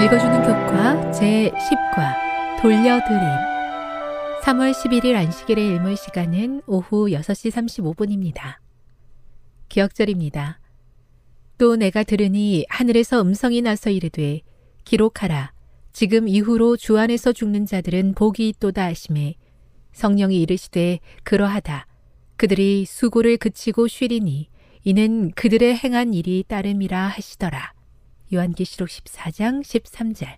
읽어주는 교과 제10과 돌려드림 3월 11일 안식일의 일몰 시간은 오후 6시 35분입니다. 기억절입니다. 또 내가 들으니 하늘에서 음성이 나서 이르되 기록하라 지금 이후로 주 안에서 죽는 자들은 복이 있도다 하심에 성령이 이르시되 그러하다 그들이 수고를 그치고 쉬리니 이는 그들의 행한 일이 따름이라 하시더라. 요한계시록 14장 13절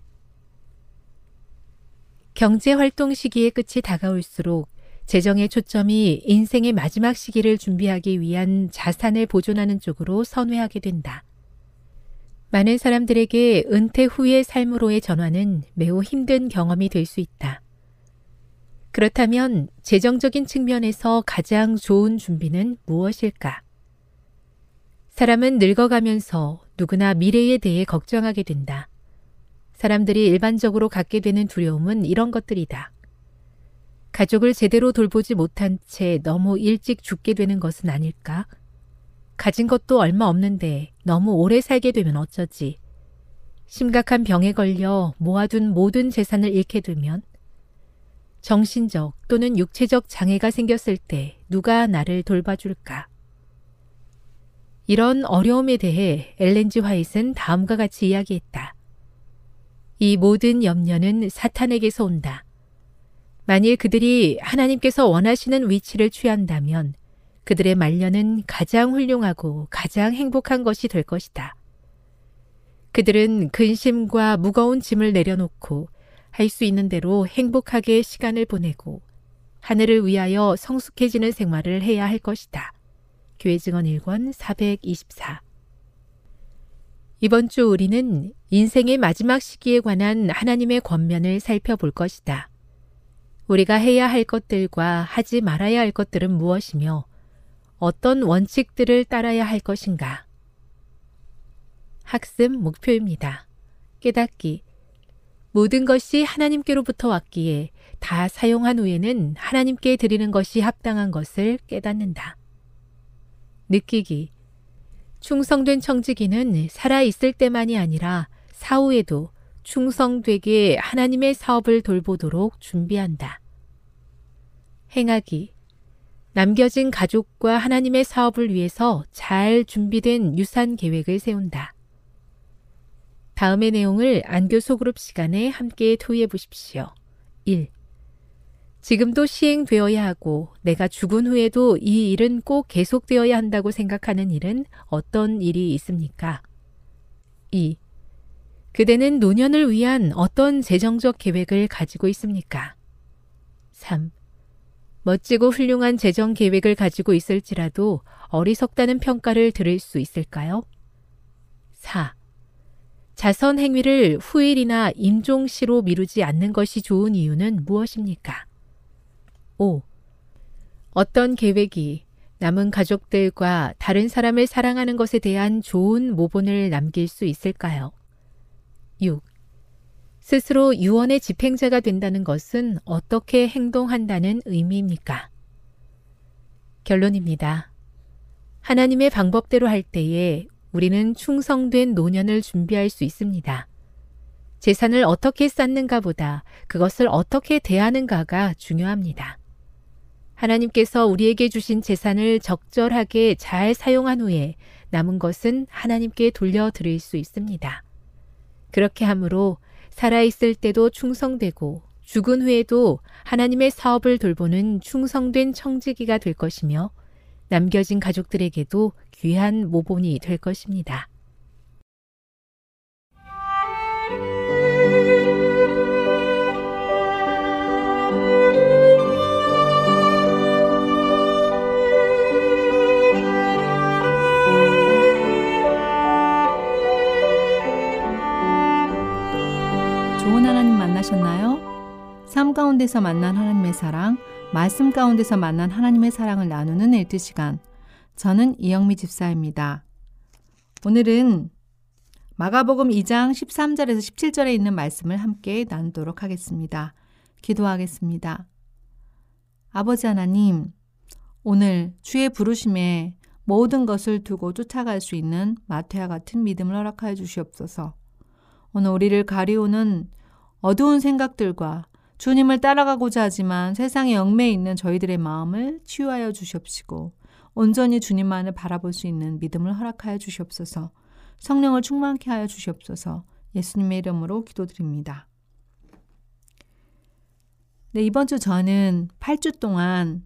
경제활동 시기의 끝이 다가올수록 재정의 초점이 인생의 마지막 시기를 준비하기 위한 자산을 보존하는 쪽으로 선회하게 된다. 많은 사람들에게 은퇴 후의 삶으로의 전환은 매우 힘든 경험이 될 수 있다. 그렇다면 재정적인 측면에서 가장 좋은 준비는 무엇일까? 사람은 늙어가면서 누구나 미래에 대해 걱정하게 된다. 사람들이 일반적으로 갖게 되는 두려움은 이런 것들이다. 가족을 제대로 돌보지 못한 채 너무 일찍 죽게 되는 것은 아닐까? 가진 것도 얼마 없는데 너무 오래 살게 되면 어쩌지? 심각한 병에 걸려 모아둔 모든 재산을 잃게 되면 정신적 또는 육체적 장애가 생겼을 때 누가 나를 돌봐줄까? 이런 어려움에 대해 엘렌지 화이트는 다음과 같이 이야기했다. 이 모든 염려는 사탄에게서 온다. 만일 그들이 하나님께서 원하시는 위치를 취한다면 그들의 말년은 가장 훌륭하고 가장 행복한 것이 될 것이다. 그들은 근심과 무거운 짐을 내려놓고 할 수 있는 대로 행복하게 시간을 보내고 하늘을 위하여 성숙해지는 생활을 해야 할 것이다. 교회 증언 1권 424 이번 주 우리는 인생의 마지막 시기에 관한 하나님의 권면을 살펴볼 것이다. 우리가 해야 할 것들과 하지 말아야 할 것들은 무엇이며 어떤 원칙들을 따라야 할 것인가? 학습 목표입니다. 깨닫기. 모든 것이 하나님께로부터 왔기에 다 사용한 후에는 하나님께 드리는 것이 합당한 것을 깨닫는다. 느끼기. 충성된 청지기는 살아있을 때만이 아니라 사후에도 충성되게 하나님의 사업을 돌보도록 준비한다. 행하기. 남겨진 가족과 하나님의 사업을 위해서 잘 준비된 유산 계획을 세운다. 다음의 내용을 안교 소 그룹 시간에 함께 토의해 보십시오. 1. 지금도 시행되어야 하고 내가 죽은 후에도 이 일은 꼭 계속되어야 한다고 생각하는 일은 어떤 일이 있습니까? 2. 그대는 노년을 위한 어떤 재정적 계획을 가지고 있습니까? 3. 멋지고 훌륭한 재정 계획을 가지고 있을지라도 어리석다는 평가를 들을 수 있을까요? 4. 자선 행위를 후일이나 임종시로 미루지 않는 것이 좋은 이유는 무엇입니까? 5. 어떤 계획이 남은 가족들과 다른 사람을 사랑하는 것에 대한 좋은 모본을 남길 수 있을까요? 6. 스스로 유언의 집행자가 된다는 것은 어떻게 행동한다는 의미입니까? 결론입니다. 하나님의 방법대로 할 때에 우리는 충성된 노년을 준비할 수 있습니다. 재산을 어떻게 쌓는가 보다 그것을 어떻게 대하는가가 중요합니다. 하나님께서 우리에게 주신 재산을 적절하게 잘 사용한 후에 남은 것은 하나님께 돌려드릴 수 있습니다. 그렇게 함으로 살아있을 때도 충성되고 죽은 후에도 하나님의 사업을 돌보는 충성된 청지기가 될 것이며 남겨진 가족들에게도 귀한 모본이 될 것입니다. 만나셨나요? 삶 가운데서 만난 하나님의 사랑, 말씀 가운데서 만난 하나님의 사랑을 나누는 엘트 시간. 저는 이영미 집사입니다. 오늘은 마가복음 2장 13절에서 17절에 있는 말씀을 함께 나누도록 하겠습니다. 기도하겠습니다. 아버지 하나님, 오늘 주의 부르심에 모든 것을 두고 쫓아갈 수 있는 마태와 같은 믿음을 허락하여 주시옵소서. 오늘 우리를 가리우는 어두운 생각들과 주님을 따라가고자 하지만 세상에 얽매여 있는 저희들의 마음을 치유하여 주시옵시고 온전히 주님만을 바라볼 수 있는 믿음을 허락하여 주시옵소서 성령을 충만케 하여 주시옵소서 예수님의 이름으로 기도드립니다. 네, 이번 주 저는 8주 동안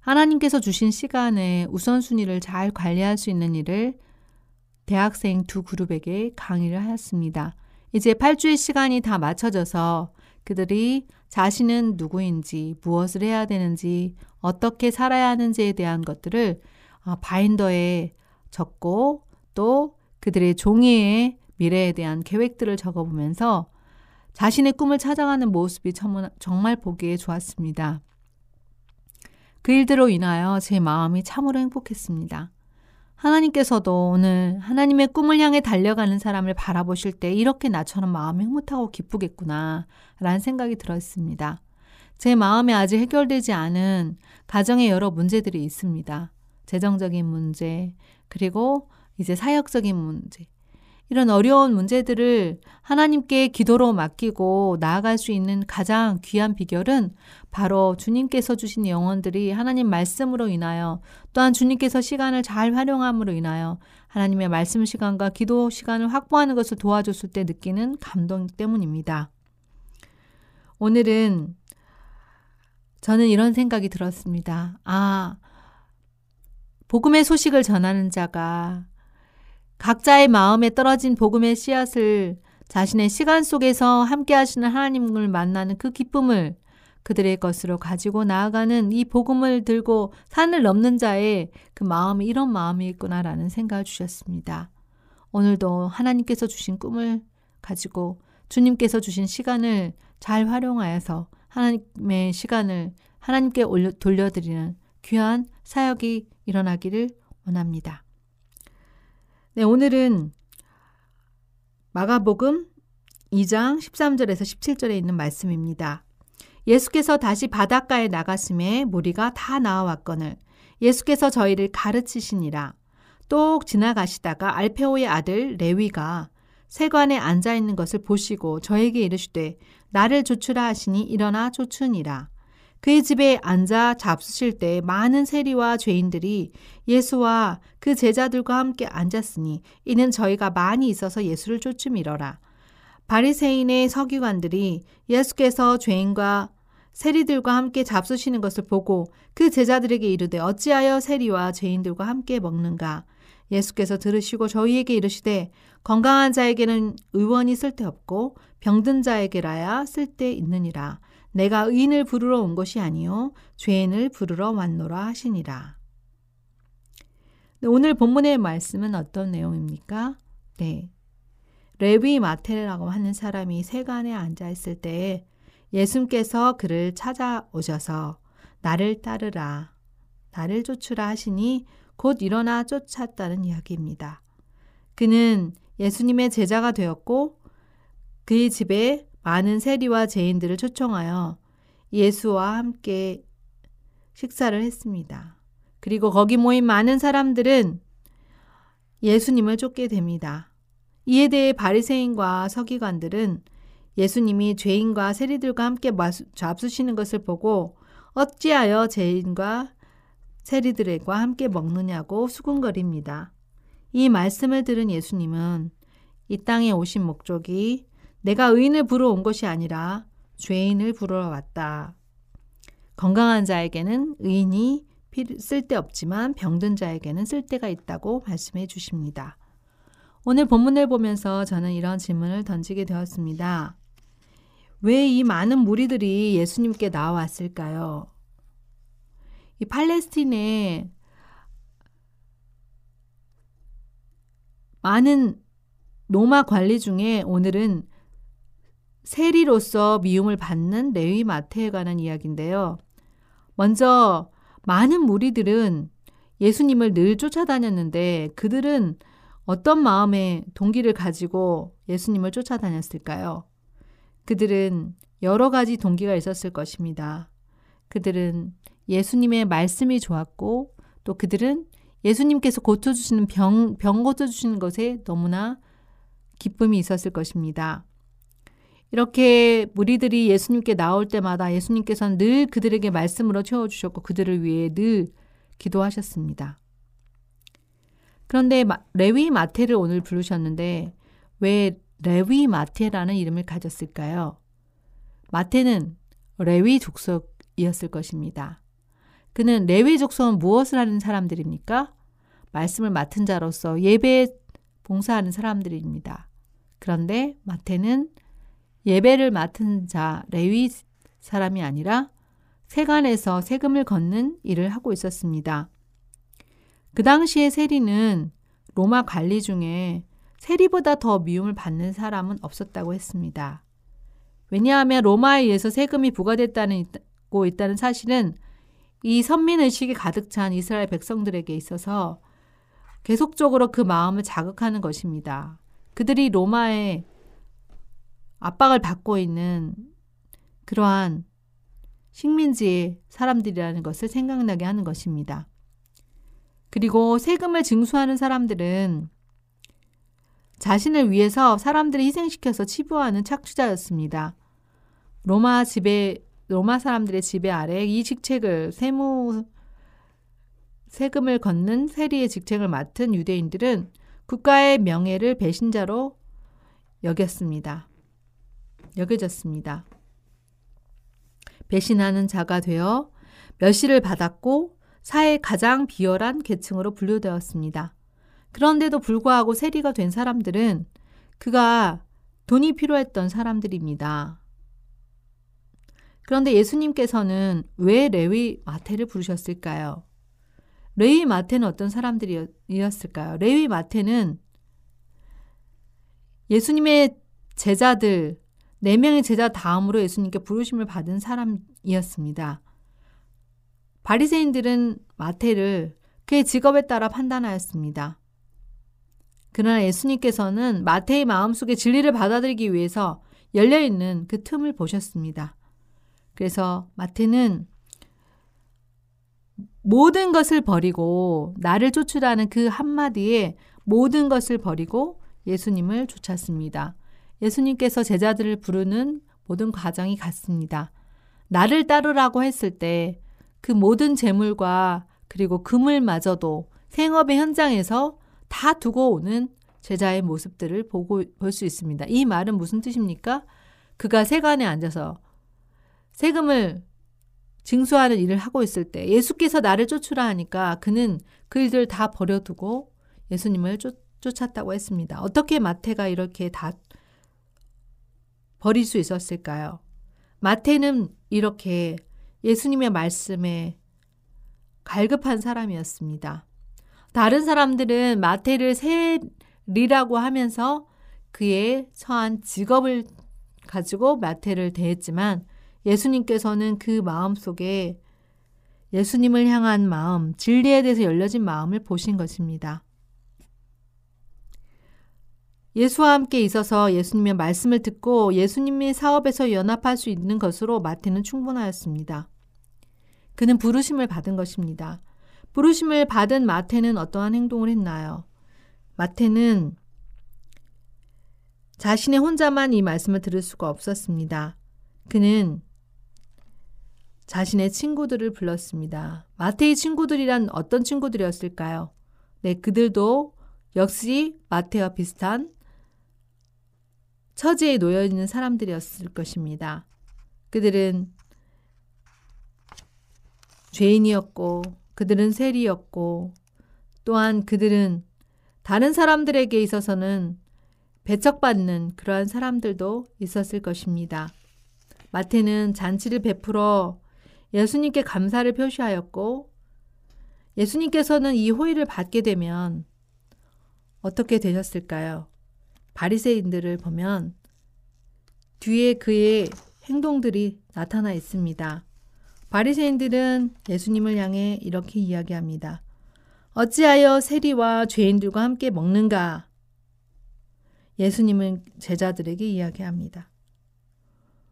하나님께서 주신 시간에 우선순위를 잘 관리할 수 있는 일을 대학생 두 그룹에게 강의를 하였습니다. 이제 8주의 시간이 다 맞춰져서 그들이 자신은 누구인지, 무엇을 해야 되는지, 어떻게 살아야 하는지에 대한 것들을 어, 바인더에 적고 또 그들의 종이에 미래에 대한 계획들을 적어보면서 자신의 꿈을 찾아가는 모습이 정말 보기에 좋았습니다. 그 일들로 인하여 제 마음이 참으로 행복했습니다. 하나님께서도 오늘 하나님의 꿈을 향해 달려가는 사람을 바라보실 때 이렇게 나처럼 마음이 흐뭇하고 기쁘겠구나 라는 생각이 들었습니다. 제 마음에 아직 해결되지 않은 가정의 여러 문제들이 있습니다. 재정적인 문제, 그리고 이제 사역적인 문제, 이런 어려운 문제들을 하나님께 기도로 맡기고 나아갈 수 있는 가장 귀한 비결은 바로 주님께서 주신 영혼들이 하나님 말씀으로 인하여 또한 주님께서 시간을 잘 활용함으로 인하여 하나님의 말씀 시간과 기도 시간을 확보하는 것을 도와줬을 때 느끼는 감동 때문입니다. 오늘은 저는 이런 생각이 들었습니다. 아, 복음의 소식을 전하는 자가 각자의 마음에 떨어진 복음의 씨앗을 자신의 시간 속에서 함께 하시는 하나님을 만나는 그 기쁨을 그들의 것으로 가지고 나아가는 이 복음을 들고 산을 넘는 자의 그 마음이 이런 마음이 있구나라는 생각을 주셨습니다. 오늘도 하나님께서 주신 꿈을 가지고 주님께서 주신 시간을 잘 활용하여서 하나님의 시간을 하나님께 돌려드리는 귀한 사역이 일어나기를 원합니다. 네, 오늘은 마가복음 2장 13절에서 17절에 있는 말씀입니다. 예수께서 다시 바닷가에 나갔음에 무리가 다 나와왔거늘 예수께서 저희를 가르치시니라. 똑 지나가시다가 알페오의 아들 레위가 세관에 앉아 있는 것을 보시고 저에게 이르시되 나를 조추라 하시니 일어나 조추니라. 그의 집에 앉아 잡수실 때 많은 세리와 죄인들이 예수와 그 제자들과 함께 앉았으니 이는 저희가 많이 있어서 예수를 쫓음이러라. 바리새인의 서기관들이 예수께서 죄인과 세리들과 함께 잡수시는 것을 보고 그 제자들에게 이르되 어찌하여 세리와 죄인들과 함께 먹는가 예수께서 들으시고 저희에게 이르시되 건강한 자에게는 의원이 쓸데없고 병든 자에게라야 쓸데 있느니라 내가 의인을 부르러 온 것이 아니요 죄인을 부르러 왔노라 하시니라. 네, 오늘 본문의 말씀은 어떤 내용입니까? 네. 레위 마테라고 하는 사람이 세간에 앉아 있을 때 예수님께서 그를 찾아오셔서 나를 따르라, 나를 쫓으라 하시니 곧 일어나 쫓았다는 이야기입니다. 그는 예수님의 제자가 되었고 그의 집에 많은 세리와 죄인들을 초청하여 예수와 함께 식사를 했습니다. 그리고 거기 모인 많은 사람들은 예수님을 쫓게 됩니다. 이에 대해 바리새인과 서기관들은 예수님이 죄인과 세리들과 함께 잡수시는 것을 보고 어찌하여 죄인과 세리들과 함께 먹느냐고 수군거립니다. 이 말씀을 들은 예수님은 이 땅에 오신 목적이 내가 의인을 부러 온 것이 아니라 죄인을 부르러 왔다. 건강한 자에게는 의인이 쓸데없지만 병든 자에게는 쓸데가 있다고 말씀해 주십니다. 오늘 본문을 보면서 저는 이런 질문을 던지게 되었습니다. 왜 이 많은 무리들이 예수님께 나왔을까요? 이 팔레스틴에 많은 로마 관리 중에 오늘은 세리로서 미움을 받는 레위 마태에 관한 이야기인데요. 먼저 많은 무리들은 예수님을 늘 쫓아다녔는데 그들은 어떤 마음의 동기를 가지고 예수님을 쫓아다녔을까요? 그들은 여러 가지 동기가 있었을 것입니다. 그들은 예수님의 말씀이 좋았고 또 그들은 예수님께서 고쳐주시는 병, 병 고쳐주시는 것에 너무나 기쁨이 있었을 것입니다. 이렇게 무리들이 예수님께 나올 때마다 예수님께서는 늘 그들에게 말씀으로 채워주셨고 그들을 위해 늘 기도하셨습니다. 그런데 레위 마테를 오늘 부르셨는데 왜 레위 마테라는 이름을 가졌을까요? 마테는 레위 족속이었을 것입니다. 그는 레위 족속은 무엇을 하는 사람들입니까? 말씀을 맡은 자로서 예배에 봉사하는 사람들입니다. 그런데 마테는 예배를 맡은 자 레위 사람이 아니라 세간에서 세금을 걷는 일을 하고 있었습니다. 그 당시에 세리는 로마 관리 중에 세리보다 더 미움을 받는 사람은 없었다고 했습니다. 왜냐하면 로마에 의해서 세금이 부과됐다는 고 있다는 사실은 이 선민의식이 가득 찬 이스라엘 백성들에게 있어서 계속적으로 그 마음을 자극하는 것입니다. 그들이 로마의 압박을 받고 있는 그러한 식민지의 사람들이라는 것을 생각나게 하는 것입니다. 그리고 세금을 징수하는 사람들은 자신을 위해서 사람들을 희생시켜서 치부하는 착취자였습니다. 로마 지배 로마 사람들의 지배 아래 이 직책을 세무 세금을 걷는 세리의 직책을 맡은 유대인들은 국가의 명예를 배신자로 여겼습니다. 여겨졌습니다. 배신하는 자가 되어 멸시를 받았고 사회의 가장 비열한 계층으로 분류되었습니다. 그런데도 불구하고 세리가 된 사람들은 그가 돈이 필요했던 사람들입니다. 그런데 예수님께서는 왜 레위 마태를 부르셨을까요? 레위 마태는 어떤 사람들이었을까요? 레위 마태는 예수님의 제자들, 네 명의 제자 다음으로 예수님께 부르심을 받은 사람이었습니다. 바리새인들은 마태를 그의 직업에 따라 판단하였습니다. 그러나 예수님께서는 마태의 마음속에 진리를 받아들이기 위해서 열려있는 그 틈을 보셨습니다. 그래서 마태는 모든 것을 버리고 나를 쫓으라는 그 한마디에 모든 것을 버리고 예수님을 쫓았습니다. 예수님께서 제자들을 부르는 모든 과정이 같습니다. 나를 따르라고 했을 때 그 모든 재물과 그리고 금을마저도 생업의 현장에서 다 두고 오는 제자의 모습들을 보고 볼 수 있습니다. 이 말은 무슨 뜻입니까? 그가 세간에 앉아서 세금을 징수하는 일을 하고 있을 때 예수께서 나를 쫓으라 하니까 그는 그 일들 다 버려두고 예수님을 쫓, 쫓았다고 했습니다. 어떻게 마태가 이렇게 다 버릴 수 있었을까요? 마태는 이렇게 예수님의 말씀에 갈급한 사람이었습니다. 다른 사람들은 마태를 세리라고 하면서 그의 처한 직업을 가지고 마태를 대했지만 예수님께서는 그 마음 속에 예수님을 향한 마음, 진리에 대해서 열려진 마음을 보신 것입니다. 예수와 함께 있어서 예수님의 말씀을 듣고 예수님의 사업에서 연합할 수 있는 것으로 마태는 충분하였습니다. 그는 부르심을 받은 것입니다. 부르심을 받은 마태는 어떠한 행동을 했나요? 마태는 자신의 혼자만 이 말씀을 들을 수가 없었습니다. 그는 자신의 친구들을 불렀습니다. 마태의 친구들이란 어떤 친구들이었을까요? 네, 그들도 역시 마태와 비슷한 처지에 놓여 있는 사람들이었을 것입니다. 그들은 죄인이었고, 그들은 세리였고, 또한 그들은 다른 사람들에게 있어서는 배척받는 그러한 사람들도 있었을 것입니다. 마태는 잔치를 베풀어 예수님께 감사를 표시하였고, 예수님께서는 이 호의를 받게 되면 어떻게 되셨을까요? 바리새인들을 보면 뒤에 그의 행동들이 나타나 있습니다. 바리새인들은 예수님을 향해 이렇게 이야기합니다. 어찌하여 세리와 죄인들과 함께 먹는가? 예수님은 제자들에게 이야기합니다.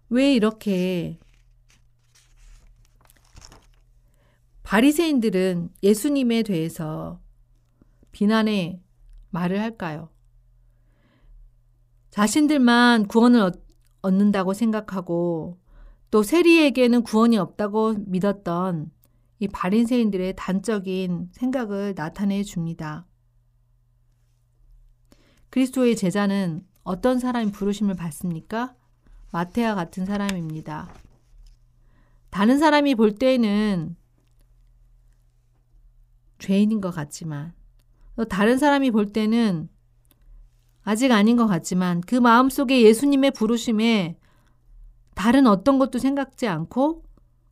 왜 이렇게 바리새인들은 예수님에 대해서 비난의 말을 할까요? 자신들만 구원을 얻는다고 생각하고 또 세리에게는 구원이 없다고 믿었던 이 바린새인들의 단적인 생각을 나타내 줍니다. 그리스도의 제자는 어떤 사람이 부르심을 받습니까? 마태와 같은 사람입니다. 다른 사람이 볼 때는 죄인인 것 같지만 또 다른 사람이 볼 때는 아직 아닌 것 같지만 그 마음 속에 예수님의 부르심에 다른 어떤 것도 생각지 않고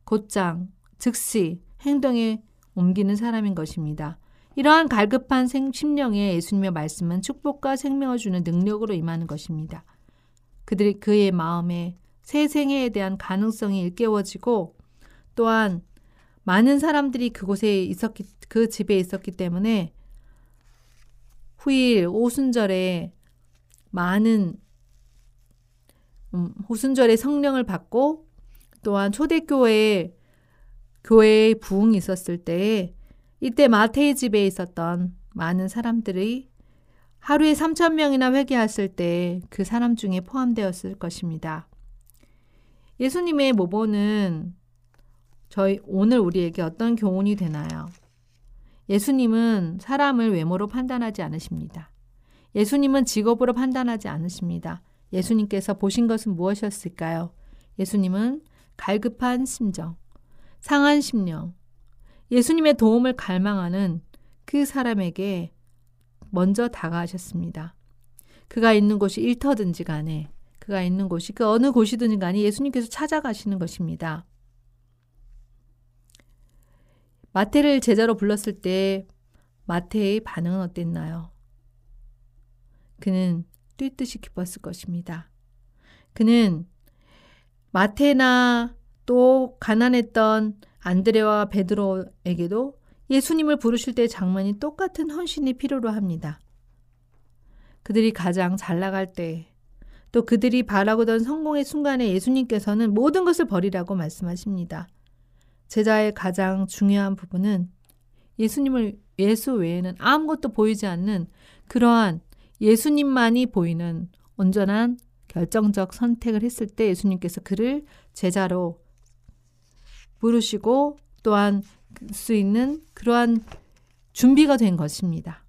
곧장 즉시 행동에 옮기는 사람인 것입니다. 이러한 갈급한 생, 심령에 예수님의 말씀은 축복과 생명을 주는 능력으로 임하는 것입니다. 그들이 그의 마음에 새 생애에 대한 가능성이 일깨워지고 또한 많은 사람들이 그곳에 있었기 그 집에 있었기 때문에 후일 오순절에 많은 음, 호순절의 성령을 받고 또한 초대교회에 교회의 부흥이 있었을 때 이때 마태의 집에 있었던 많은 사람들이 하루에 3천 명이나 회개했을 때 그 사람 중에 포함되었을 것입니다. 예수님의 모범은 저희 오늘 우리에게 어떤 교훈이 되나요? 예수님은 사람을 외모로 판단하지 않으십니다. 예수님은 직업으로 판단하지 않으십니다. 예수님께서 보신 것은 무엇이었을까요? 예수님은 갈급한 심정, 상한 심령, 예수님의 도움을 갈망하는 그 사람에게 먼저 다가가셨습니다. 그가 있는 곳이 일터든지 간에 그가 있는 곳이 그 어느 곳이든지 간에 예수님께서 찾아가시는 것입니다. 마태를 제자로 불렀을 때 마태의 반응은 어땠나요? 그는 뛰듯이 기뻤을 것입니다. 그는 마테나 또 가난했던 안드레와 베드로에게도 예수님을 부르실 때 장면이 똑같은 헌신이 필요로 합니다. 그들이 가장 잘 나갈 때, 또 그들이 바라고던 성공의 순간에 예수님께서는 모든 것을 버리라고 말씀하십니다. 제자의 가장 중요한 부분은 예수님을 예수 외에는 아무것도 보이지 않는 그러한 예수님만이 보이는 온전한 결정적 선택을 했을 때 예수님께서 그를 제자로 부르시고 또한 수 있는 그러한 준비가 된 것입니다.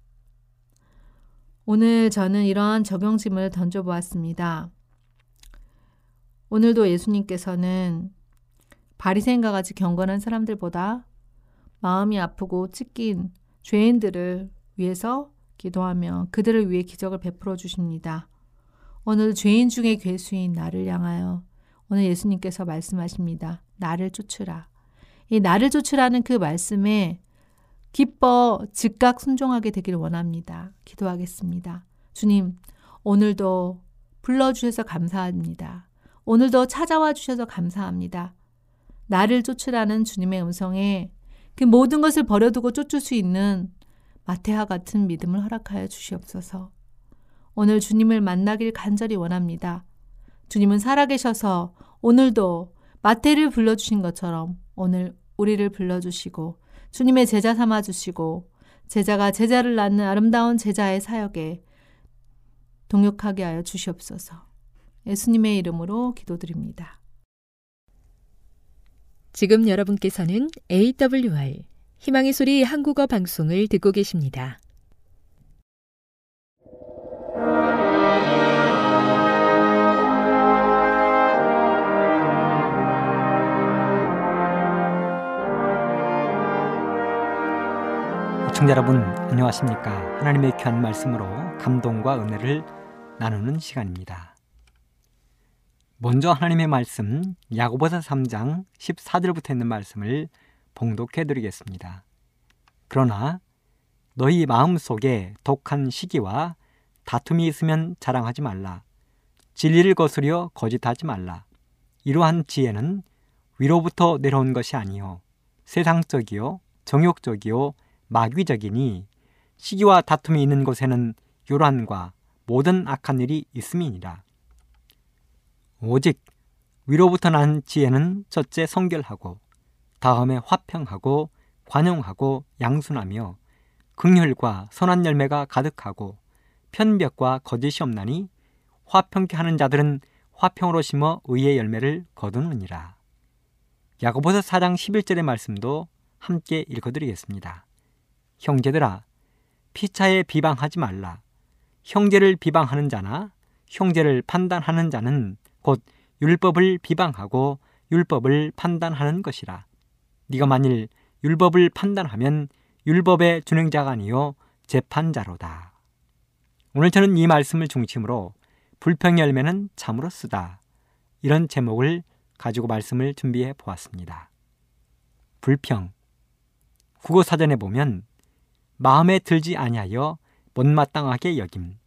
오늘 저는 이러한 적용심을 던져보았습니다. 오늘도 예수님께서는 바리새인과 같이 경건한 사람들보다 마음이 아프고 찢긴 죄인들을 위해서 기도하며 그들을 위해 기적을 베풀어 주십니다. 오늘 죄인 중에 괴수인 나를 향하여 오늘 예수님께서 말씀하십니다. 나를 쫓으라. 이 나를 쫓으라는 그 말씀에 기뻐 즉각 순종하게 되기를 원합니다. 기도하겠습니다. 주님, 오늘도 불러주셔서 감사합니다. 오늘도 찾아와 주셔서 감사합니다. 나를 쫓으라는 주님의 음성에 그 모든 것을 버려두고 쫓을 수 있는 마태와 같은 믿음을 허락하여 주시옵소서. 오늘 주님을 만나길 간절히 원합니다. 주님은 살아계셔서 오늘도 마태를 불러주신 것처럼 오늘 우리를 불러주시고 주님의 제자 삼아주시고 제자가 제자를 낳는 아름다운 제자의 사역에 동역하게 하여 주시옵소서. 예수님의 이름으로 기도드립니다. 지금 여러분께서는 AWR 희망의 소리 한국어 방송을 듣고 계십니다. 청자 여러분 안녕하십니까 하나님의 귀한 말씀으로 감동과 은혜를 나누는 시간입니다 먼저 하나님의 말씀 야고보서 3장 14절부터 있는 말씀을 봉독해 드리겠습니다. 그러나 너희 마음속에 독한 시기와 다툼이 있으면 자랑하지 말라. 진리를 거스려 거짓하지 말라. 이러한 지혜는 위로부터 내려온 것이 아니요 세상적이요 정욕적이요 마귀적이니 시기와 다툼이 있는 곳에는 요란과 모든 악한 일이 있음이니라. 오직 위로부터 난 지혜는 첫째 성결하고 다음에 화평하고 관용하고 양순하며 긍휼과 선한 열매가 가득하고 편벽과 거짓이 없나니 화평케 하는 자들은 화평으로 심어 의의 열매를 거두느니라. 야고보서 4장 11절의 말씀도 함께 읽어드리겠습니다. 형제들아 피차에 비방하지 말라. 형제를 비방하는 자나 형제를 판단하는 자는 곧 율법을 비방하고 율법을 판단하는 것이라. 네가 만일 율법을 판단하면 율법의 준행자가 아니요 재판자로다. 오늘 저는 이 말씀을 중심으로 불평 열매는 참으로 쓰다. 이런 제목을 가지고 말씀을 준비해 보았습니다. 불평. 국어 사전에 보면 마음에 들지 아니하여 못마땅하게 여김.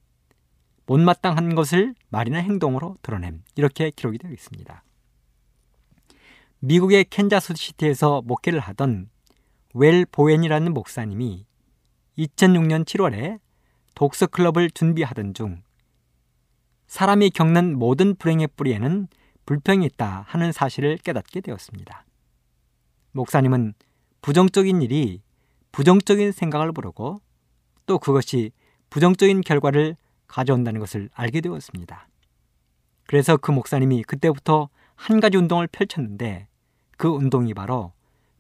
못마땅한 것을 말이나 행동으로 드러냄. 이렇게 기록이 되어 있습니다. 미국의 캔자스 시티에서 목회를 하던 웰 보웬이라는 목사님이 2006년 7월에 독서 클럽을 준비하던 중 사람이 겪는 모든 불행의 뿌리에는 불평이 있다 하는 사실을 깨닫게 되었습니다. 목사님은 부정적인 일이 부정적인 생각을 부르고 또 그것이 부정적인 결과를 가져온다는 것을 알게 되었습니다. 그래서 그 목사님이 그때부터 한 가지 운동을 펼쳤는데 그 운동이 바로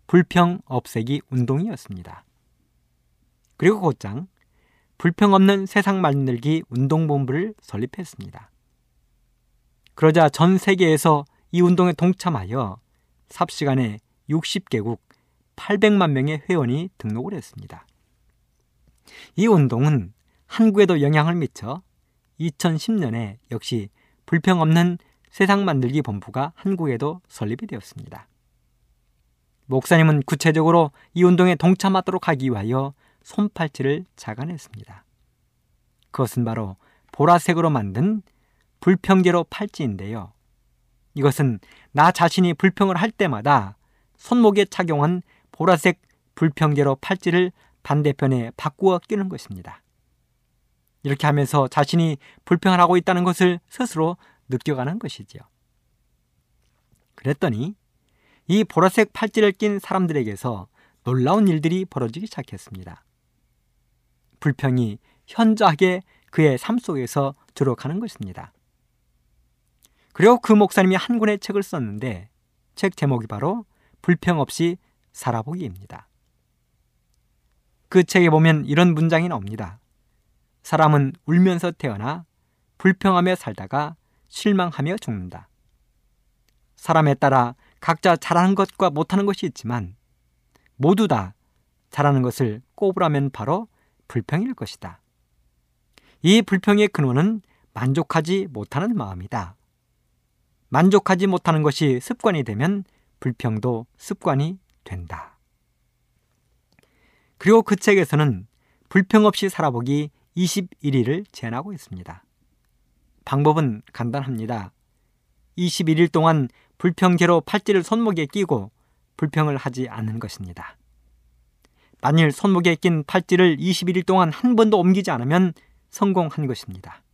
불평 없애기 운동이었습니다. 그리고 곧장 불평 없는 세상 만들기 운동본부를 설립했습니다. 그러자 전 세계에서 이 운동에 동참하여 삽시간에 60개국 800만 명의 회원이 등록을 했습니다. 이 운동은 한국에도 영향을 미쳐 2010년에 역시 불평 없는 세상 만들기 본부가 한국에도 설립이 되었습니다. 목사님은 구체적으로 이 운동에 동참하도록 하기 위하여 손팔찌를 자간했습니다. 그것은 바로 보라색으로 만든 불평제로 팔찌인데요. 이것은 나 자신이 불평을 할 때마다 손목에 착용한 보라색 불평제로 팔찌를 반대편에 바꾸어 끼는 것입니다. 이렇게 하면서 자신이 불평을 하고 있다는 것을 스스로 느껴가는 것이지요. 그랬더니 이 보라색 팔찌를 낀 사람들에게서 놀라운 일들이 벌어지기 시작했습니다. 불평이 현저하게 그의 삶 속에서 들어가는 것입니다. 그리고 그 목사님이 한 권의 책을 썼는데 책 제목이 바로 불평 없이 살아보기입니다. 그 책에 보면 이런 문장이 나옵니다. 사람은 울면서 태어나 불평하며 살다가 실망하며 죽는다. 사람에 따라 각자 잘하는 것과 못하는 것이 있지만 모두 다 잘하는 것을 꼽으라면 바로 불평일 것이다. 이 불평의 근원은 만족하지 못하는 마음이다. 만족하지 못하는 것이 습관이 되면 불평도 습관이 된다. 그리고 그 책에서는 불평 없이 살아보기 21일을 제안하고 있습니다. 방법은 간단합니다. 21일 동안 불평제로 팔찌를 손목에 끼고 불평을 하지 않는 것입니다. 만일 손목에 낀 팔찌를 21일 동안 한 번도 옮기지 않으면 성공한 것입니다.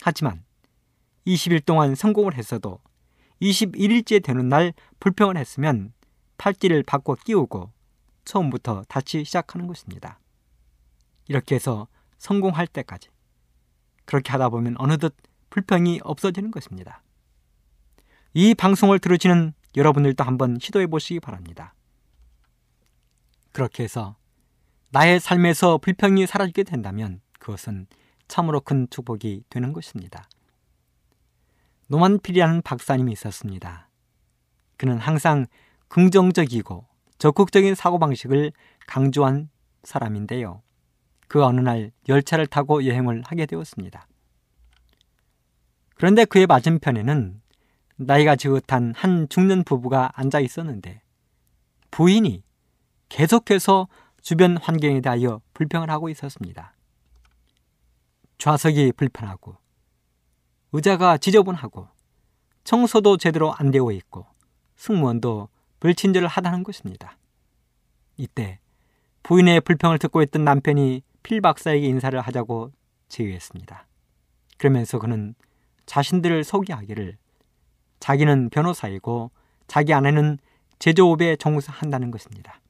하지만 20일 동안 성공을 했어도 21일째 되는 날 불평을 했으면 팔찌를 바꿔 끼우고 처음부터 다시 시작하는 것입니다. 이렇게 해서 성공할 때까지 그렇게 하다 보면 어느덧 불평이 없어지는 것입니다. 이 방송을 들으시는 여러분들도 한번 시도해 보시기 바랍니다. 그렇게 해서 나의 삶에서 불평이 사라지게 된다면 그것은 참으로 큰 축복이 되는 것입니다. 노만필이라는 박사님이 있었습니다. 그는 항상 긍정적이고 적극적인 사고방식을 강조한 사람인데요. 그 어느 날 열차를 타고 여행을 하게 되었습니다. 그런데 그의 맞은편에는 나이가 지긋한 한 중년 부부가 앉아 있었는데 부인이 계속해서 주변 환경에 대하여 불평을 하고 있었습니다. 좌석이 불편하고 의자가 지저분하고 청소도 제대로 안 되어 있고 승무원도 불친절을 하다는 것입니다. 이때 부인의 불평을 듣고 있던 남편이 필 박사에게 인사를 하자고 제의했습니다. 그러면서 그는 자신들을 소개하기를 자기는 변호사이고 자기 아내는 제조업에 종사한다는 것입니다.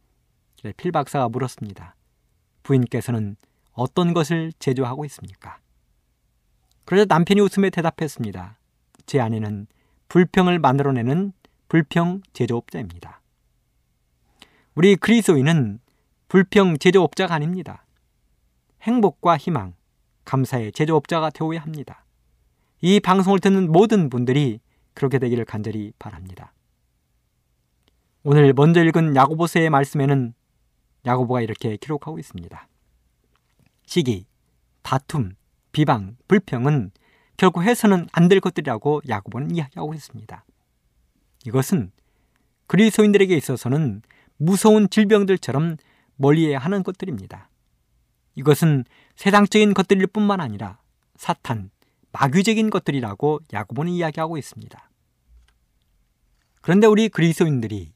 필 박사가 물었습니다. 부인께서는 어떤 것을 제조하고 있습니까? 그러자 남편이 웃음에 대답했습니다. 제 아내는 불평을 만들어내는 불평 제조업자입니다. 우리 그리스도인은 불평 제조업자가 아닙니다. 행복과 희망, 감사의 제조업자가 되어야 합니다. 이 방송을 듣는 모든 분들이 그렇게 되기를 간절히 바랍니다. 오늘 먼저 읽은 야고보서의 말씀에는 야고보가 이렇게 기록하고 있습니다. 시기, 다툼, 비방, 불평은 결국 해서는 안 될 것들이라고 야고보는 이야기하고 있습니다. 이것은 그리스도인들에게 있어서는 무서운 질병들처럼 멀리해야 하는 것들입니다. 이것은 세상적인 것들일 뿐만 아니라 사탄, 마귀적인 것들이라고 야고보는 이야기하고 있습니다. 그런데 우리 그리스도인들이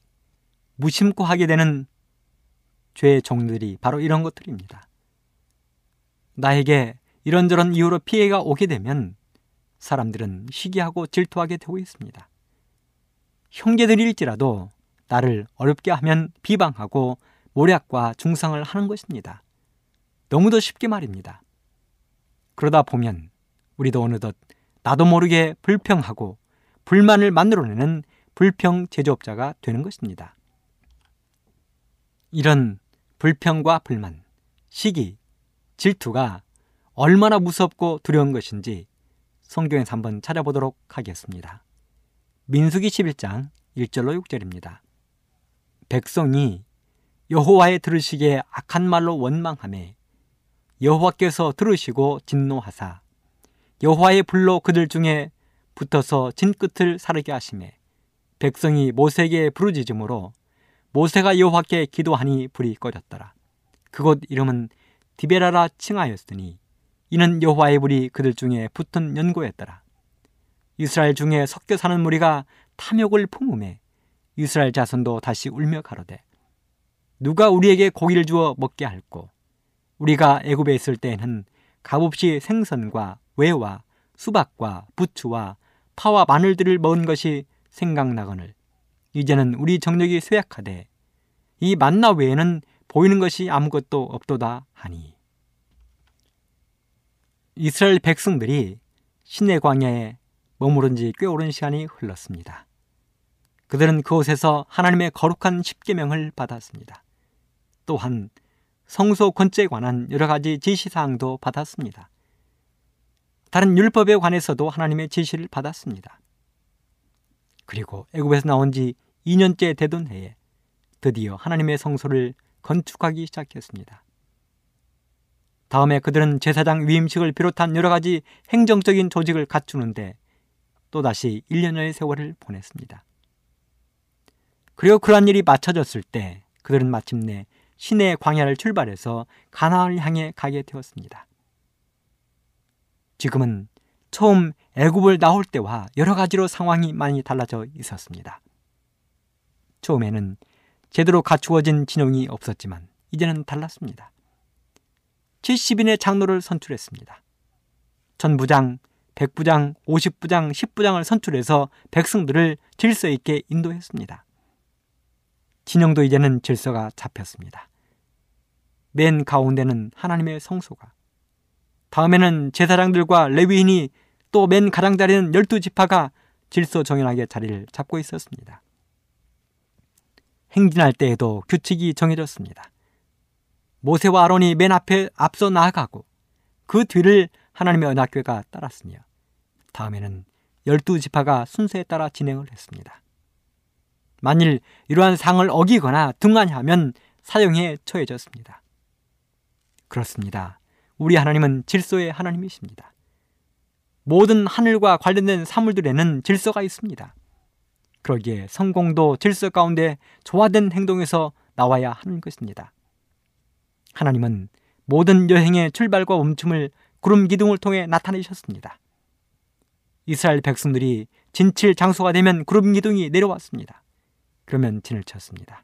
무심코 하게 되는 죄의 종들이 바로 이런 것들입니다. 나에게 이런저런 이유로 피해가 오게 되면 사람들은 시기하고 질투하게 되고 있습니다. 형제들일지라도 나를 어렵게 하면 비방하고 모략과 중상을 하는 것입니다. 너무도 쉽게 말입니다. 그러다 보면 우리도 어느덧 나도 모르게 불평하고 불만을 만들어내는 불평 제조업자가 되는 것입니다. 이런 불평과 불만, 시기, 질투가 얼마나 무섭고 두려운 것인지 성경에서 한번 찾아보도록 하겠습니다. 민수기 11장 1절로 6절입니다. 백성이 여호와의 들으시기에 악한 말로 원망함에 여호와께서 들으시고 진노하사 여호와의 불로 그들 중에 붙어서 진 끝을 사르게 하심에 백성이 모세에게 부르짖음으로 모세가 여호와께 기도하니 불이 꺼졌더라. 그곳 이름은 디베라라 칭하였으니 이는 여호와의 불이 그들 중에 붙은 연고였더라. 이스라엘 중에 섞여 사는 무리가 탐욕을 품음에 이스라엘 자손도 다시 울며 가로되 누가 우리에게 고기를 주어 먹게 할꼬 우리가 애굽에 있을 때에는 값없이 생선과 외와 수박과 부추와 파와 마늘들을 먹은 것이 생각나거늘 이제는 우리 정력이 쇠약하되 이 만나 외에는 보이는 것이 아무것도 없도다 하니 이스라엘 백성들이 신의 광야에 머무른 지 꽤 오랜 시간이 흘렀습니다. 그들은 그곳에서 하나님의 거룩한 십계명을 받았습니다. 또한 성소 건축에 관한 여러 가지 지시사항도 받았습니다. 다른 율법에 관해서도 하나님의 지시를 받았습니다. 그리고 애굽에서 나온 지 2년째 되던 해에 드디어 하나님의 성소를 건축하기 시작했습니다. 다음에 그들은 제사장 위임식을 비롯한 여러 가지 행정적인 조직을 갖추는데 또다시 1년여의 세월을 보냈습니다. 그리고 그러한 일이 마쳐졌을 때 그들은 마침내 시내 광야를 출발해서 가나안을 향해 가게 되었습니다. 지금은 처음 애굽을 나올 때와 여러 가지로 상황이 많이 달라져 있었습니다. 처음에는 제대로 갖추어진 진영이 없었지만 이제는 달랐습니다. 70인의 장로를 선출했습니다. 전부장, 백부장, 50부장, 10부장을 선출해서 백성들을 질서 있게 인도했습니다. 진영도 이제는 질서가 잡혔습니다. 맨 가운데는 하나님의 성소가, 다음에는 제사장들과 레위인이 또 맨 가장자리는 열두 지파가 질서 정연하게 자리를 잡고 있었습니다. 행진할 때에도 규칙이 정해졌습니다. 모세와 아론이 맨 앞에 앞서 나아가고 그 뒤를 하나님의 언약궤가 따랐으며 다음에는 열두 지파가 순서에 따라 진행을 했습니다. 만일 이러한 상을 어기거나 등한하면 사형에 처해졌습니다. 그렇습니다. 우리 하나님은 질서의 하나님이십니다. 모든 하늘과 관련된 사물들에는 질서가 있습니다. 그러기에 성공도 질서 가운데 조화된 행동에서 나와야 하는 것입니다. 하나님은 모든 여행의 출발과 멈춤을 구름 기둥을 통해 나타내셨습니다. 이스라엘 백성들이 진칠 장소가 되면 구름 기둥이 내려왔습니다. 그러면 진을 쳤습니다.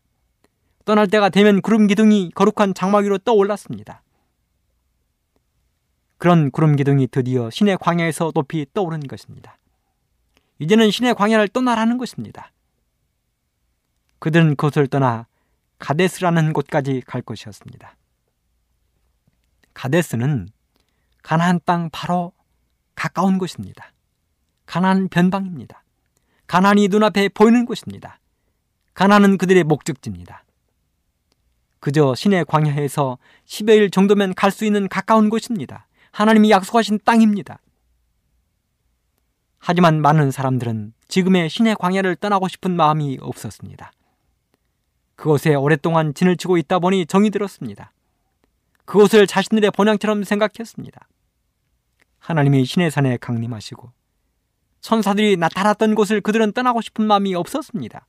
떠날 때가 되면 구름 기둥이 거룩한 장막 위로 떠올랐습니다. 그런 구름 기둥이 드디어 신의 광야에서 높이 떠오른 것입니다. 이제는 신의 광야를 떠나라는 것입니다. 그들은 그것을 떠나 가데스라는 곳까지 갈 것이었습니다. 가데스는 가나안 땅 바로 가까운 곳입니다. 가나안 변방입니다. 가나안이 눈앞에 보이는 곳입니다. 가나안은 그들의 목적지입니다. 그저 신의 광야에서 10여일 정도면 갈 수 있는 가까운 곳입니다. 하나님이 약속하신 땅입니다. 하지만 많은 사람들은 지금의 신의 광야를 떠나고 싶은 마음이 없었습니다. 그곳에 오랫동안 진을 치고 있다 보니 정이 들었습니다. 그곳을 자신들의 본향처럼 생각했습니다. 하나님이 신의 산에 강림하시고 천사들이 나타났던 곳을 그들은 떠나고 싶은 마음이 없었습니다.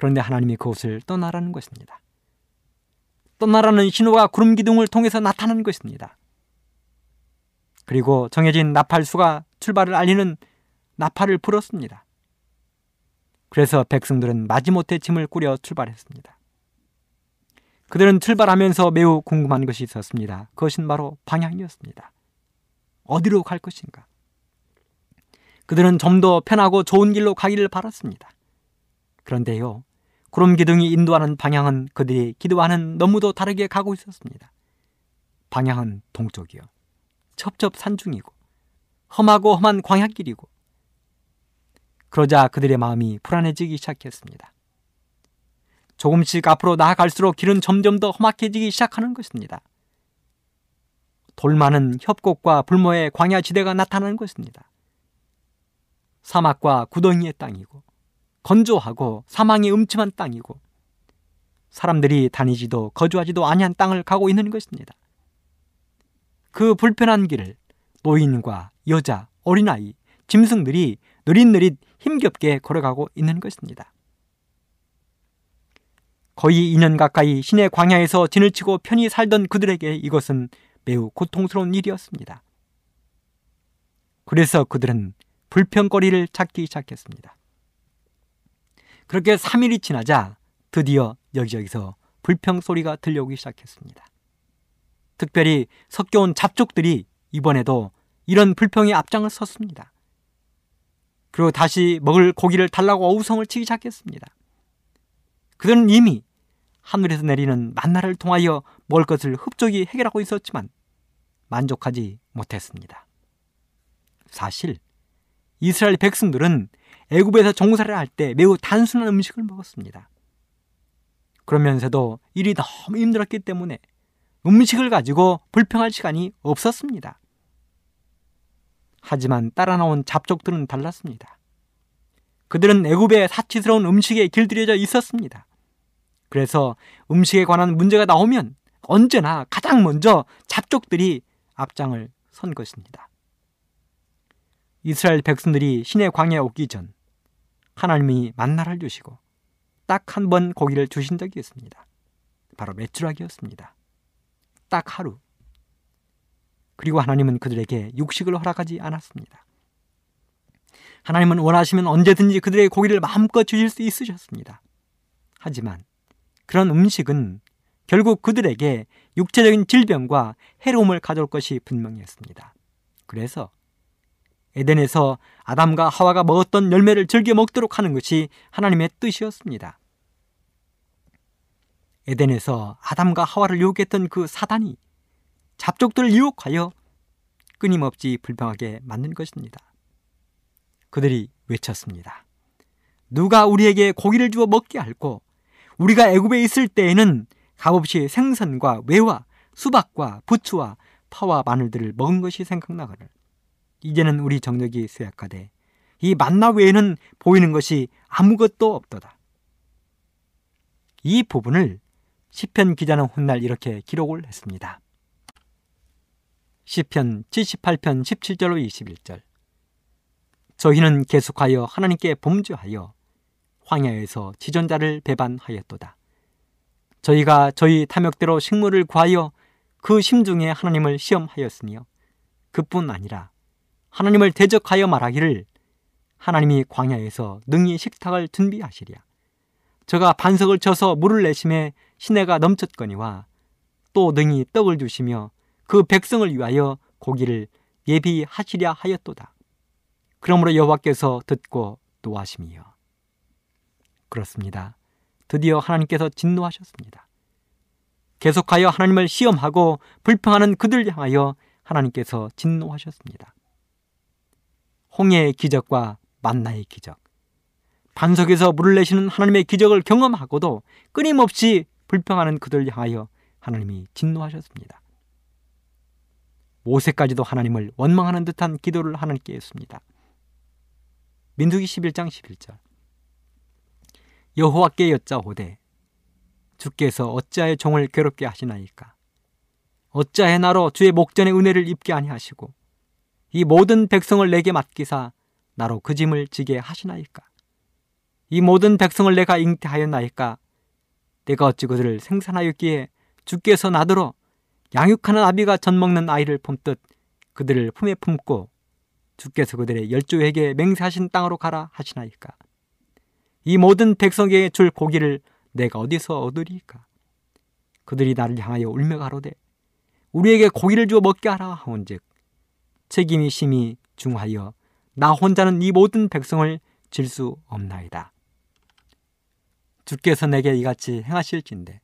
그런데 하나님이 그곳을 떠나라는 것입니다. 떠나라는 신호가 구름 기둥을 통해서 나타난 것입니다. 그리고 정해진 나팔수가 출발을 알리는 나팔을 불었습니다. 그래서 백성들은 마지못해 짐을 꾸려 출발했습니다. 그들은 출발하면서 매우 궁금한 것이 있었습니다. 그것은 바로 방향이었습니다. 어디로 갈 것인가? 그들은 좀 더 편하고 좋은 길로 가기를 바랐습니다. 그런데요, 구름 기둥이 인도하는 방향은 그들이 기도하는 너무도 다르게 가고 있었습니다. 방향은 동쪽이요. 첩첩 산중이고 험하고 험한 광야길이고 그러자 그들의 마음이 불안해지기 시작했습니다. 조금씩 앞으로 나아갈수록 길은 점점 더 험악해지기 시작하는 것입니다. 돌 많은 협곡과 불모의 광야 지대가 나타나는 것입니다. 사막과 구덩이의 땅이고 건조하고 사망이 음침한 땅이고 사람들이 다니지도 거주하지도 아니한 땅을 가고 있는 것입니다. 그 불편한 길을 노인과 여자, 어린아이, 짐승들이 느릿느릿 힘겹게 걸어가고 있는 것입니다. 거의 2년 가까이 신의 광야에서 진을 치고 편히 살던 그들에게 이것은 매우 고통스러운 일이었습니다. 그래서 그들은 불평거리를 찾기 시작했습니다. 그렇게 3일이 지나자 드디어 여기저기서 불평 소리가 들려오기 시작했습니다. 특별히 섞여온 잡족들이 이번에도 이런 불평에 앞장을 섰습니다. 그리고 다시 먹을 고기를 달라고 어우성을 치기 시작했습니다. 그들은 이미 하늘에서 내리는 만나를 통하여 먹을 것을 흡족히 해결하고 있었지만 만족하지 못했습니다. 사실 이스라엘 백성들은 애굽에서 종사를 할 때 매우 단순한 음식을 먹었습니다. 그러면서도 일이 너무 힘들었기 때문에 음식을 가지고 불평할 시간이 없었습니다. 하지만 따라 나온 잡족들은 달랐습니다. 그들은 애굽의 사치스러운 음식에 길들여져 있었습니다. 그래서 음식에 관한 문제가 나오면 언제나 가장 먼저 잡족들이 앞장을 선 것입니다. 이스라엘 백성들이 신의 광야에 오기 전 하나님이 만나를 주시고 딱 한 번 고기를 주신 적이 있습니다. 바로 매출하기였습니다. 딱 하루. 그리고 하나님은 그들에게 육식을 허락하지 않았습니다. 하나님은 원하시면 언제든지 그들의 고기를 마음껏 주실 수 있으셨습니다. 하지만 그런 음식은 결국 그들에게 육체적인 질병과 해로움을 가져올 것이 분명했습니다. 그래서 에덴에서 아담과 하와가 먹었던 열매를 즐겨 먹도록 하는 것이 하나님의 뜻이었습니다. 에덴에서 아담과 하와를 유혹했던 그 사단이 잡족들을 유혹하여 끊임없이 불평하게 만든 것입니다. 그들이 외쳤습니다. 누가 우리에게 고기를 주어 먹게 할고 우리가 애굽에 있을 때에는 값없이 생선과 외와 수박과 부추와 파와 마늘들을 먹은 것이 생각나거늘 이제는 우리 정력이 쇠약하되 이 만나 외에는 보이는 것이 아무것도 없도다. 이 부분을 시편 기자는 훗날 이렇게 기록을 했습니다. 시편 78편 17절로 21절 저희는 계속하여 하나님께 범죄하여 황야에서 지존자를 배반하였도다. 저희가 저희 탐욕대로 식물을 구하여 그 심중에 하나님을 시험하였으며 그뿐 아니라 하나님을 대적하여 말하기를 하나님이 광야에서 능히 식탁을 준비하시랴. 저가 반석을 쳐서 물을 내심에 시내가 넘쳤거니와 또 능히 떡을 주시며 그 백성을 위하여 고기를 예비하시랴 하였도다. 그러므로 여호와께서 듣고 노하심이요. 그렇습니다. 드디어 하나님께서 진노하셨습니다. 계속하여 하나님을 시험하고 불평하는 그들 향하여 하나님께서 진노하셨습니다. 홍해의 기적과 만나의 기적, 반석에서 물을 내시는 하나님의 기적을 경험하고도 끊임없이 불평하는 그들 향하여 하나님이 진노하셨습니다. 모세까지도 하나님을 원망하는 듯한 기도를 하나님께 했습니다. 민두기 11장 11절 여호와께 여짜오되 주께서 어찌하여 종을 괴롭게 하시나이까 어찌하여 나로 주의 목전의 은혜를 입게 아니하시고 이 모든 백성을 내게 맡기사 나로 그 짐을 지게 하시나이까 이 모든 백성을 내가 잉태하였나이까 내가 어찌 그들을 생산하였기에 주께서 나더러 양육하는 아비가 젖 먹는 아이를 품듯 그들을 품에 품고 주께서 그들의 열조에게 맹세하신 땅으로 가라 하시나이까. 이 모든 백성에게 줄 고기를 내가 어디서 얻으리까? 그들이 나를 향하여 울며 가로되 우리에게 고기를 주어 먹게 하라 하온즉 책임이 심히 중하여 나 혼자는 이 모든 백성을 질 수 없나이다. 주께서 내게 이같이 행하실진데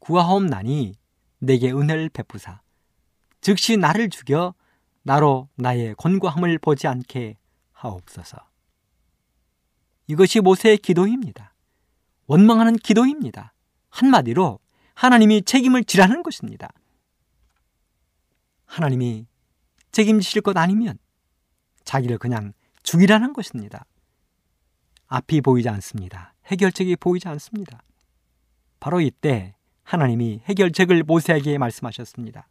구하옵나니 내게 은혜를 베푸사 즉시 나를 죽여 나로 나의 권고함을 보지 않게 하옵소서. 이것이 모세의 기도입니다. 원망하는 기도입니다. 한마디로 하나님이 책임을 지라는 것입니다. 하나님이 책임지실 것 아니면 자기를 그냥 죽이라는 것입니다. 앞이 보이지 않습니다. 해결책이 보이지 않습니다. 바로 이때 하나님이 해결책을 모세에게 말씀하셨습니다.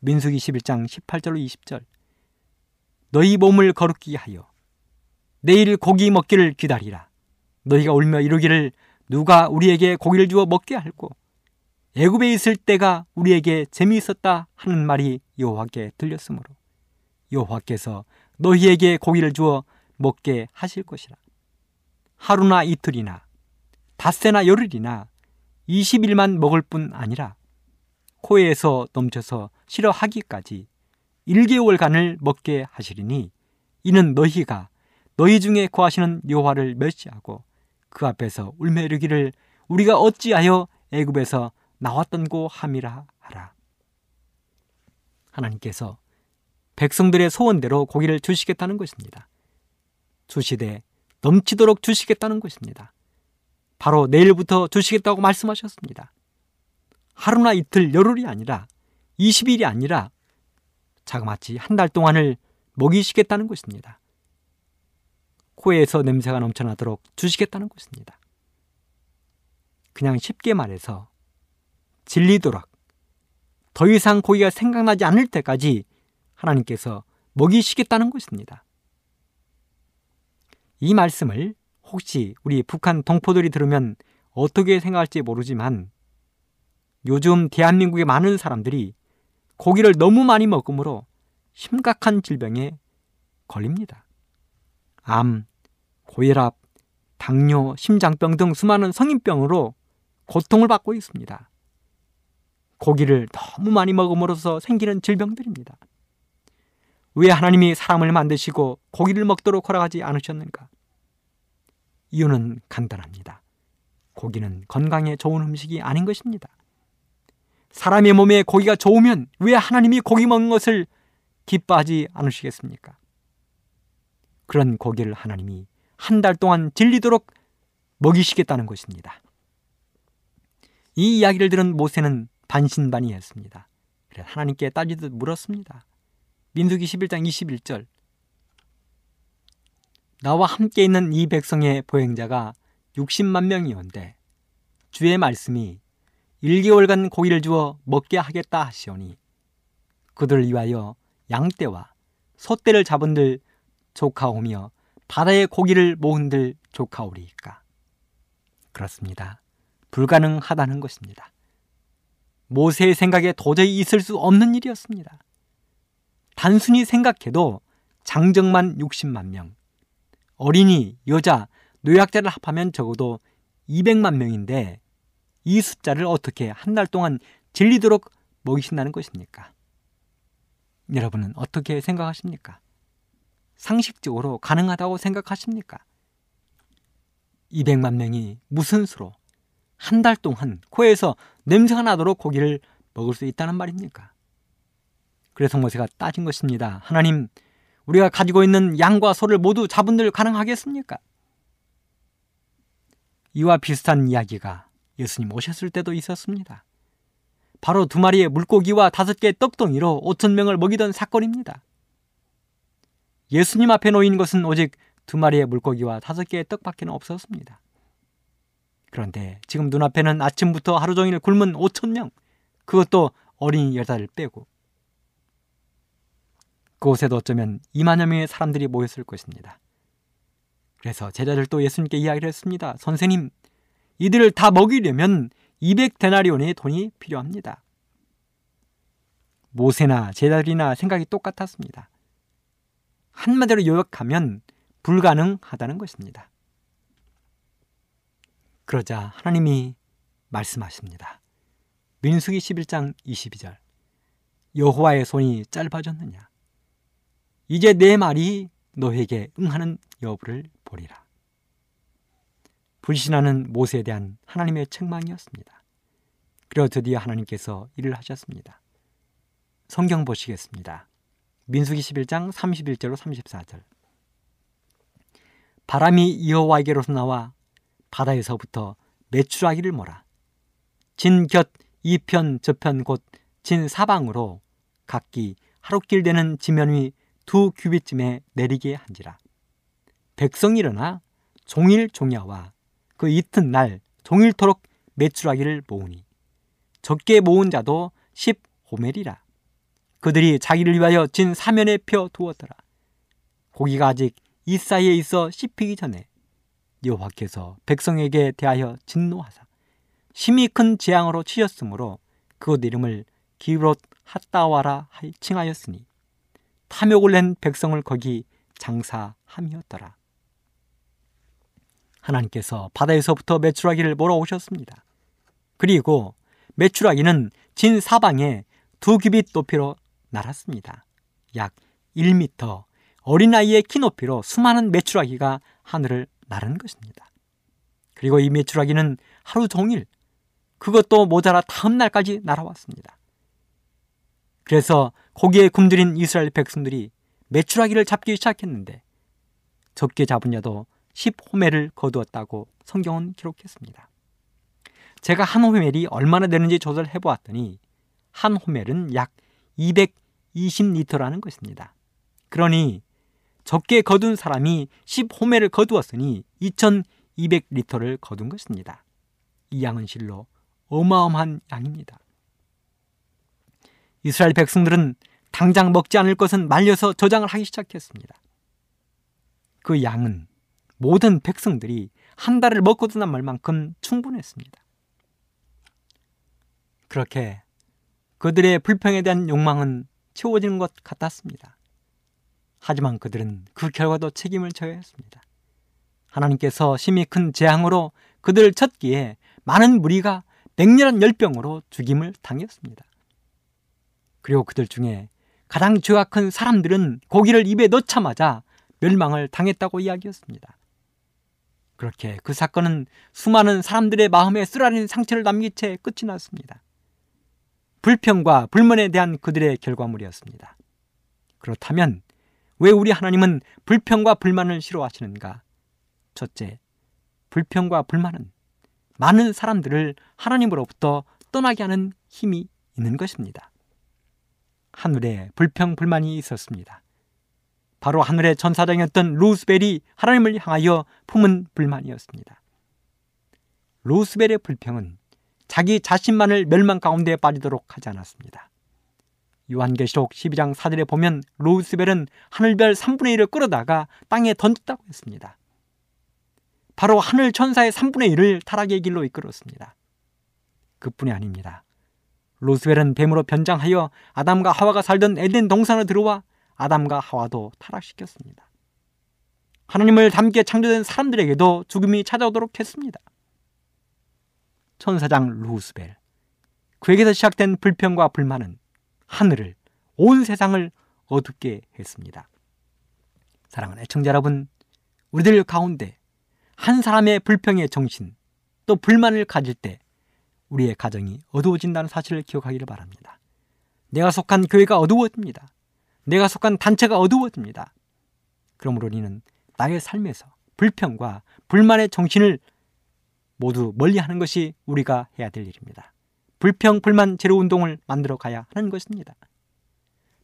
민수기 11장 18절로 20절 너희 몸을 거룩히 하여 내일 고기 먹기를 기다리라 너희가 울며 이루기를 누가 우리에게 고기를 주어 먹게 할고 애굽에 있을 때가 우리에게 재미있었다 하는 말이 여호와께 들렸으므로 여호와께서 너희에게 고기를 주어 먹게 하실 것이라. 하루나 이틀이나 닷새나 열흘이나 20일만 먹을 뿐 아니라 코에서 넘쳐서 싫어하기까지 1개월간을 먹게 하시리니 이는 너희가 너희 중에 거하시는 여호와를 멸시하고 그 앞에서 울며 이르기를 우리가 어찌하여 애굽에서 나왔던 고 함이라 하라. 하나님께서 백성들의 소원대로 고기를 주시겠다는 것입니다. 주시되 넘치도록 주시겠다는 것입니다. 바로 내일부터 주시겠다고 말씀하셨습니다. 하루나 이틀, 열흘이 아니라 20일이 아니라 자그마치 한 달 동안을 먹이시겠다는 것입니다. 코에서 냄새가 넘쳐나도록 주시겠다는 것입니다. 그냥 쉽게 말해서 질리도록 더 이상 고기가 생각나지 않을 때까지 하나님께서 먹이시겠다는 것입니다. 이 말씀을 혹시 우리 북한 동포들이 들으면 어떻게 생각할지 모르지만 요즘 대한민국의 많은 사람들이 고기를 너무 많이 먹으므로 심각한 질병에 걸립니다. 암, 고혈압, 당뇨, 심장병 등 수많은 성인병으로 고통을 받고 있습니다. 고기를 너무 많이 먹음으로써 생기는 질병들입니다. 왜 하나님이 사람을 만드시고 고기를 먹도록 허락하지 않으셨는가? 이유는 간단합니다. 고기는 건강에 좋은 음식이 아닌 것입니다. 사람의 몸에 고기가 좋으면 왜 하나님이 고기 먹는 것을 기뻐하지 않으시겠습니까? 그런 고기를 하나님이 한 달 동안 질리도록 먹이시겠다는 것입니다. 이 이야기를 들은 모세는 반신반의했습니다. 그래서 하나님께 따지듯 물었습니다. 민수기 11장 21절 나와 함께 있는 이 백성의 보행자가 60만 명이온데 주의 말씀이 1개월간 고기를 주어 먹게 하겠다 하시오니 그들을 위하여 양떼와 소떼를 잡은들 조카오며 바다의 고기를 모은들 조카오리이까 그렇습니다. 불가능하다는 것입니다. 모세의 생각에 도저히 있을 수 없는 일이었습니다. 단순히 생각해도 장정만 60만 명, 어린이, 여자, 노약자를 합하면 적어도 200만 명인데 이 숫자를 어떻게 한 달 동안 질리도록 먹이신다는 것입니까? 여러분은 어떻게 생각하십니까? 상식적으로 가능하다고 생각하십니까? 200만 명이 무슨 수로 한 달 동안 코에서 냄새가 나도록 고기를 먹을 수 있다는 말입니까? 그래서 모세가 따진 것입니다. 하나님, 우리가 가지고 있는 양과 소를 모두 잡은들 가능하겠습니까? 이와 비슷한 이야기가 예수님 오셨을 때도 있었습니다. 바로 두 마리의 물고기와 다섯 개의 떡덩이로 오천 명을 먹이던 사건입니다. 예수님 앞에 놓인 것은 오직 두 마리의 물고기와 다섯 개의 떡밖에 없었습니다. 그런데 지금 눈앞에는 아침부터 하루 종일 굶은 오천 명, 그것도 어린이 여자를 빼고 그곳에도 어쩌면 2만여 명의 사람들이 모였을 것입니다. 그래서 제자들도 예수님께 이야기를 했습니다. 선생님, 이들을 다 먹이려면 200데나리온의 돈이 필요합니다. 모세나 제자들이나 생각이 똑같았습니다. 한마디로 요약하면 불가능하다는 것입니다. 그러자 하나님이 말씀하십니다. 민수기 11장 22절 여호와의 손이 짧아졌느냐 이제 내 말이 너에게 응하는 여부를 보리라. 불신하는 모세에 대한 하나님의 책망이었습니다. 그리고 드디어 하나님께서 일을 하셨습니다. 성경 보시겠습니다. 민수기 11장 31절로 34절. 바람이 여호와에게로서 나와 바다에서부터 메추라기를 몰아 진곁 이편 저편 곧 진사방으로 각기 하루길 되는 지면 위 두 규빗쯤에 내리게 한지라. 백성이 일어나 종일 종야와 그 이튿날 종일토록 메추라기를 모으니 적게 모은 자도 10호멜이라. 그들이 자기를 위하여 진 사면에 펴 두었더라. 고기가 아직 이 사이에 있어 씹히기 전에 여호와께서 백성에게 대하여 진노하사 심히 큰 재앙으로 치셨으므로 그곳 이름을 기브롯 핫다와라 칭하였으니 탐욕을 낸 백성을 거기 장사함이었더라. 하나님께서 바다에서부터 메추라기를 몰아오셨습니다. 그리고 메추라기는 진 사방에 두 규빗 높이로 날았습니다. 약 1미터 어린아이의 키 높이로 수많은 메추라기가 하늘을 나른 것입니다. 그리고 이 메추라기는 하루 종일 그것도 모자라 다음 날까지 날아왔습니다. 그래서 거기에 굶주린 이스라엘 백성들이 메추라기를 잡기 시작했는데 적게 잡은 자도 10호멜을 거두었다고 성경은 기록했습니다. 제가 한 호멜이 얼마나 되는지 조사를 해보았더니 한 호멜은 약 220리터라는 것입니다. 그러니 적게 거둔 사람이 10호매를 거두었으니 2200리터를 거둔 것입니다. 이 양은 실로 어마어마한 양입니다. 이스라엘 백성들은 당장 먹지 않을 것은 말려서 저장을 하기 시작했습니다. 그 양은 모든 백성들이 한 달을 먹고 드난 말만큼 충분했습니다. 그렇게 그들의 불평에 대한 욕망은 채워지는 것 같았습니다. 하지만 그들은 그 결과도 책임을 져야 했습니다. 하나님께서 심히 큰 재앙으로 그들을 쳤기에 많은 무리가 맹렬한 열병으로 죽임을 당했습니다. 그리고 그들 중에 가장 죄가 큰 사람들은 고기를 입에 넣자마자 멸망을 당했다고 이야기했습니다. 그렇게 그 사건은 수많은 사람들의 마음에 쓰라린 상처를 남긴 채 끝이 났습니다. 불평과 불만에 대한 그들의 결과물이었습니다. 그렇다면 왜 우리 하나님은 불평과 불만을 싫어하시는가? 첫째, 불평과 불만은 많은 사람들을 하나님으로부터 떠나게 하는 힘이 있는 것입니다. 하늘에 불평, 불만이 있었습니다. 바로 하늘의 전사장이었던 루스벨이 하나님을 향하여 품은 불만이었습니다. 루스벨의 불평은 자기 자신만을 멸망 가운데 빠지도록 하지 않았습니다. 요한계시록 12장 4절에 보면 루스벨은 하늘별 3분의 1을 끌어다가 땅에 던졌다고 했습니다. 바로 하늘 천사의 3분의 1을 타락의 길로 이끌었습니다. 그뿐이 아닙니다. 로스벨은 뱀으로 변장하여 아담과 하와가 살던 에덴 동산으로 들어와 아담과 하와도 타락시켰습니다. 하나님을 닮게 창조된 사람들에게도 죽음이 찾아오도록 했습니다. 천사장 루스벨. 그에게서 시작된 불평과 불만은 하늘을, 온 세상을 어둡게 했습니다. 사랑하는 애청자 여러분, 우리들 가운데 한 사람의 불평의 정신, 또 불만을 가질 때 우리의 가정이 어두워진다는 사실을 기억하기를 바랍니다. 내가 속한 교회가 어두워집니다. 내가 속한 단체가 어두워집니다. 그러므로 우리는 나의 삶에서 불평과 불만의 정신을 모두 멀리 하는 것이 우리가 해야 될 일입니다. 불평, 불만 제로 운동을 만들어 가야 하는 것입니다.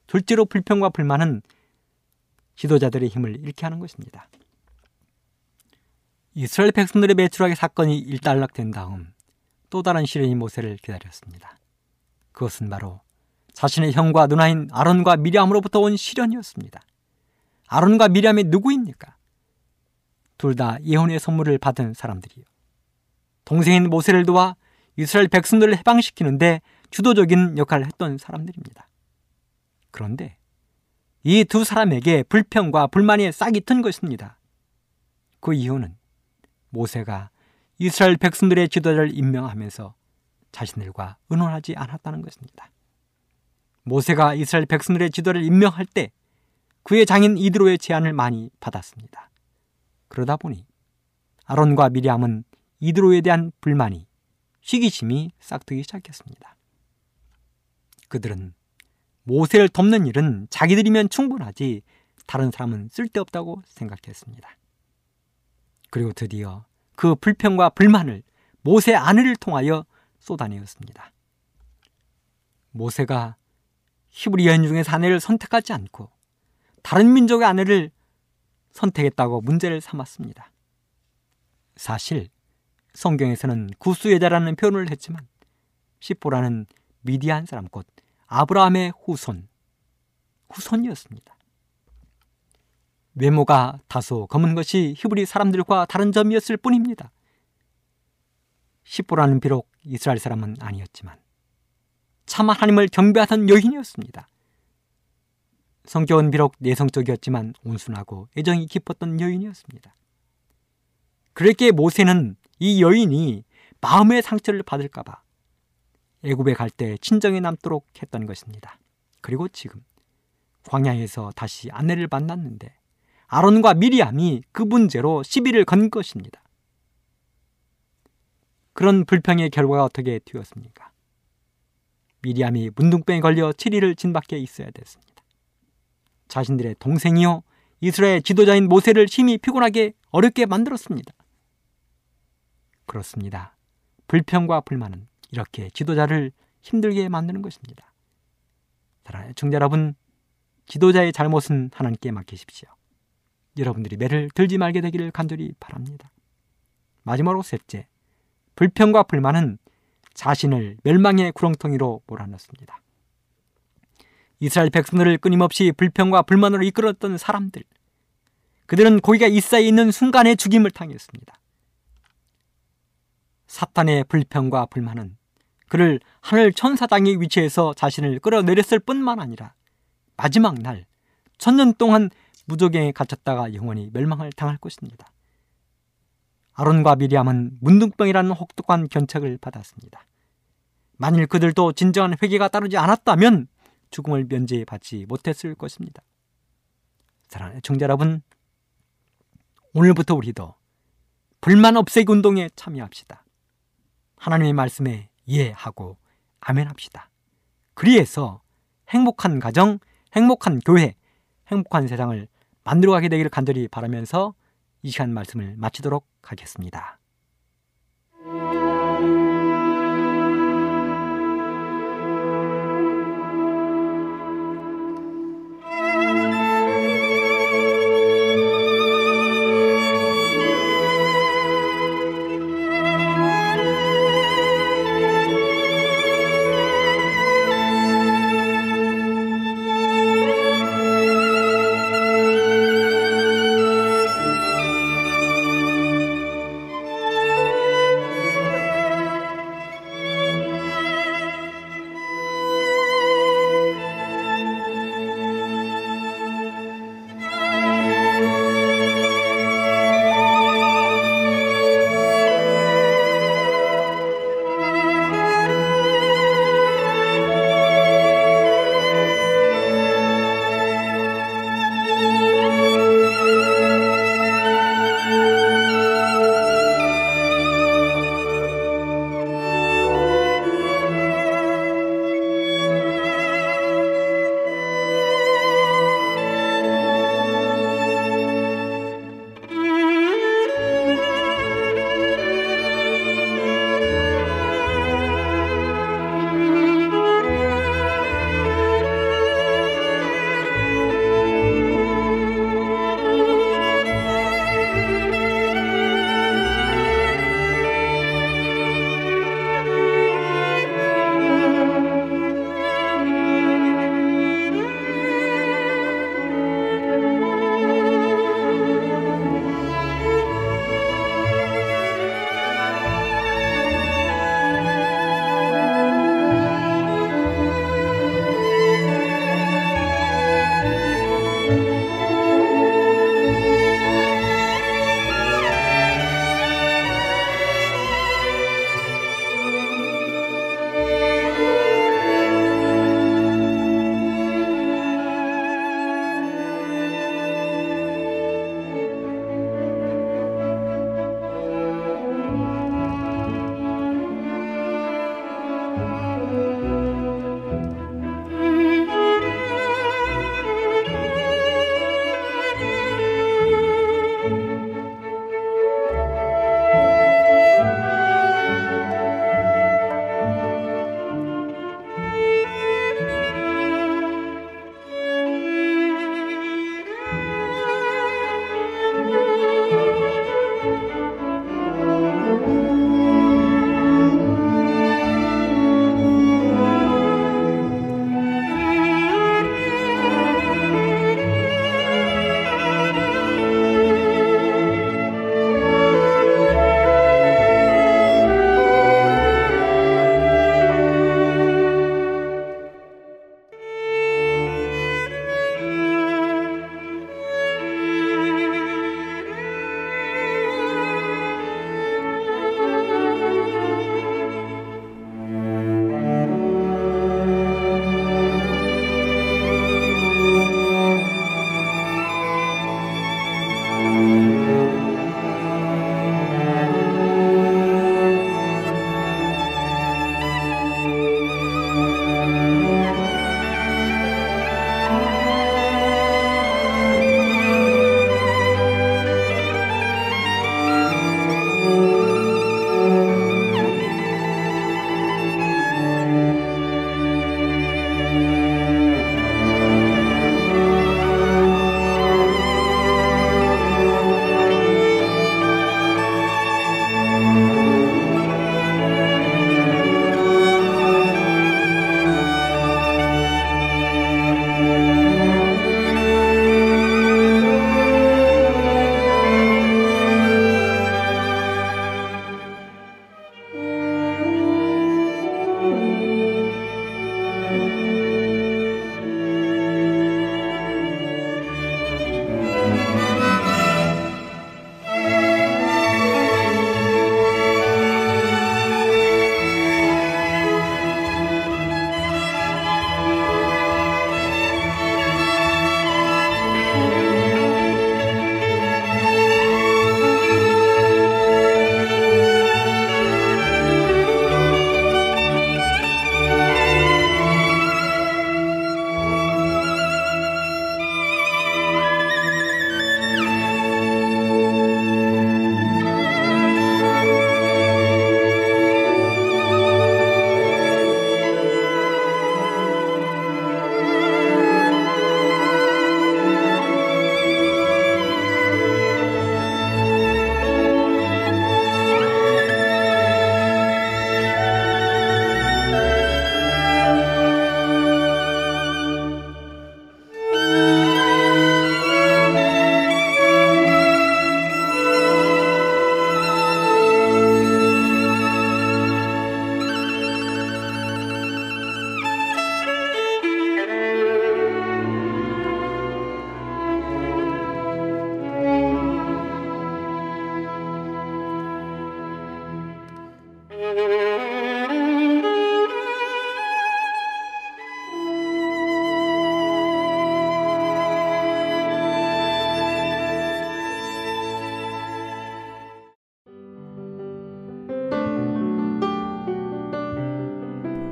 둘째로 불평과 불만은 지도자들의 힘을 잃게 하는 것입니다. 이스라엘 백성들의 매출하기 사건이 일단락된 다음 또 다른 시련이 모세를 기다렸습니다. 그것은 바로 자신의 형과 누나인 아론과 미리암으로부터 온 시련이었습니다. 아론과 미리암이 누구입니까? 둘 다 예언의 선물을 받은 사람들이요. 동생인 모세를 도와 이스라엘 백성들을 해방시키는데 주도적인 역할을 했던 사람들입니다. 그런데 이 두 사람에게 불평과 불만이 싹이 튼 것입니다. 그 이유는 모세가 이스라엘 백성들의 지도자를 임명하면서 자신들과 의논하지 않았다는 것입니다. 모세가 이스라엘 백성들의 지도를 임명할 때 그의 장인 이드로의 제안을 많이 받았습니다. 그러다 보니 아론과 미리암은 이드로에 대한 불만이 시기심이 싹트기 시작했습니다. 그들은 모세를 돕는 일은 자기들이면 충분하지 다른 사람은 쓸데없다고 생각했습니다. 그리고 드디어 그 불평과 불만을 모세 아내를 통하여 쏟아내었습니다. 모세가 히브리 여인 중에서 아내를 선택하지 않고 다른 민족의 아내를 선택했다고 문제를 삼았습니다. 사실 성경에서는 구수 여자라는 표현을 했지만 시보라는 미디안 사람 곧 아브라함의 후손 후손이었습니다. 외모가 다소 검은 것이 히브리 사람들과 다른 점이었을 뿐입니다. 시보라는 비록 이스라엘 사람은 아니었지만 참 하나님을 경배하던 여인이었습니다. 성격은 비록 내성적이었지만 온순하고 애정이 깊었던 여인이었습니다. 그렇게 모세는 이 여인이 마음의 상처를 받을까봐 애굽에 갈 때 친정에 남도록 했던 것입니다. 그리고 지금 광야에서 다시 아내를 만났는데 아론과 미리암이 그 문제로 시비를 건 것입니다. 그런 불평의 결과가 어떻게 되었습니까? 미리암이 문둥병에 걸려 7일을 진 밖에 있어야 됐습니다. 자신들의 동생이요 이스라엘 지도자인 모세를 심히 피곤하게 어렵게 만들었습니다. 그렇습니다. 불평과 불만은 이렇게 지도자를 힘들게 만드는 것입니다. 사랑하는 청자 여러분, 지도자의 잘못은 하나님께 맡기십시오. 여러분들이 매를 들지 말게 되기를 간절히 바랍니다. 마지막으로 셋째, 불평과 불만은 자신을 멸망의 구렁텅이로 몰아넣습니다. 이스라엘 백성들을 끊임없이 불평과 불만으로 이끌었던 사람들, 그들은 고기가 이사에 있는 순간에 죽임을 당했습니다. 사탄의 불평과 불만은 그를 하늘 천사장의 위치에서 자신을 끌어내렸을 뿐만 아니라 마지막 날 천년 동안 무적에 갇혔다가 영원히 멸망을 당할 것입니다. 아론과 미리암은 문둥병이라는 혹독한 견책을 받았습니다. 만일 그들도 진정한 회개가 따르지 않았다면 죽음을 면제받지 못했을 것입니다. 사랑하는 청자 여러분, 오늘부터 우리도 불만 없애기 운동에 참여합시다. 하나님의 말씀에 이해하고 아멘합시다. 그리해서 행복한 가정, 행복한 교회, 행복한 세상을 만들어가게 되기를 간절히 바라면서 이 시간 말씀을 마치도록 하겠습니다.